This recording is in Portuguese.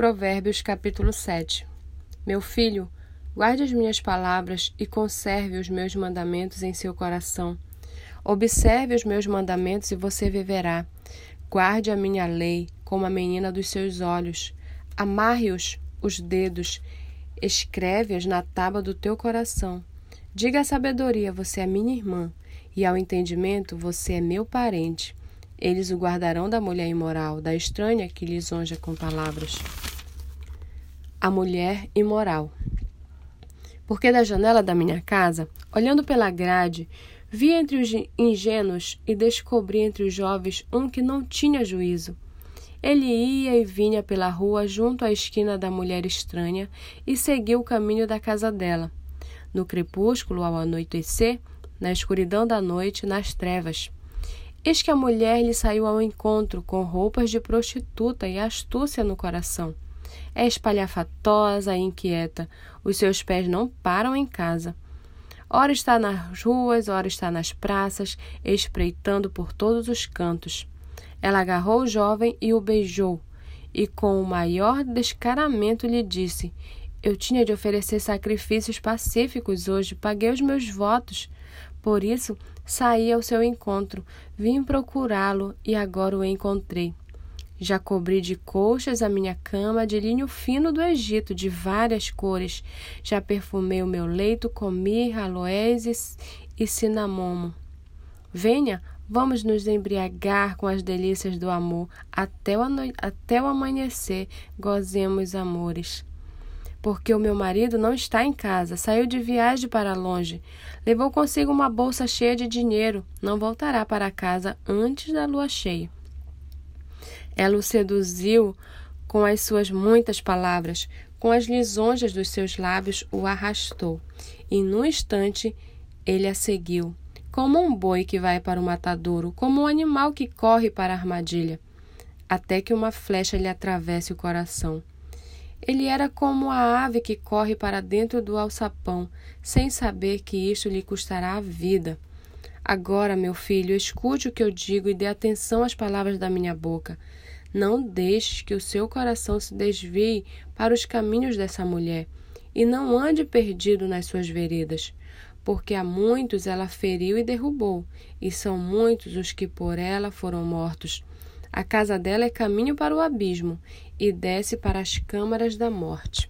Provérbios capítulo 7 Meu filho, guarde as minhas palavras e conserve os meus mandamentos em seu coração. Observe os meus mandamentos e você viverá. Guarde a minha lei como a menina dos seus olhos. Amarre-os os dedos, escreve-as na tábua do teu coração. Diga à sabedoria, você é minha irmã, e ao entendimento, você é meu parente. Eles o guardarão da mulher imoral, da estranha que lisonja com palavras. A mulher imoral. Porque da janela da minha casa, olhando pela grade, vi entre os ingênuos e descobri entre os jovens um que não tinha juízo. Ele ia e vinha pela rua junto à esquina da mulher estranha e seguiu o caminho da casa dela. No crepúsculo, ao anoitecer, na escuridão da noite, nas trevas. Eis que a mulher lhe saiu ao encontro com roupas de prostituta e astúcia no coração. É espalhafatosa e inquieta, os seus pés não param em casa. Ora está nas ruas, ora está nas praças, espreitando por todos os cantos. Ela agarrou o jovem e o beijou, e com o maior descaramento lhe disse: Eu tinha de oferecer sacrifícios pacíficos hoje, paguei os meus votos. Por isso, saí ao seu encontro, vim procurá-lo e agora o encontrei. Já cobri de coxas a minha cama de linho fino do Egito, de várias cores. Já perfumei o meu leito com mirra, aloés e cinamomo. Venha, vamos nos embriagar com as delícias do amor. Até o, até o amanhecer, gozemos amores porque o meu marido não está em casa, saiu de viagem para longe. Levou consigo uma bolsa cheia de dinheiro, não voltará para casa antes da lua cheia. Ela o seduziu com as suas muitas palavras, com as lisonjas dos seus lábios o arrastou, e num instante ele a seguiu, como um boi que vai para o matadouro, como um animal que corre para a armadilha, até que uma flecha lhe atravesse o coração. Ele era como a ave que corre para dentro do alçapão, sem saber que isto lhe custará a vida. Agora, meu filho, escute o que eu digo e dê atenção às palavras da minha boca. Não deixes que o seu coração se desvie para os caminhos dessa mulher, e não ande perdido nas suas veredas, porque a muitos ela feriu e derrubou, e são muitos os que por ela foram mortos. A casa dela é caminho para o abismo e desce para as câmaras da morte.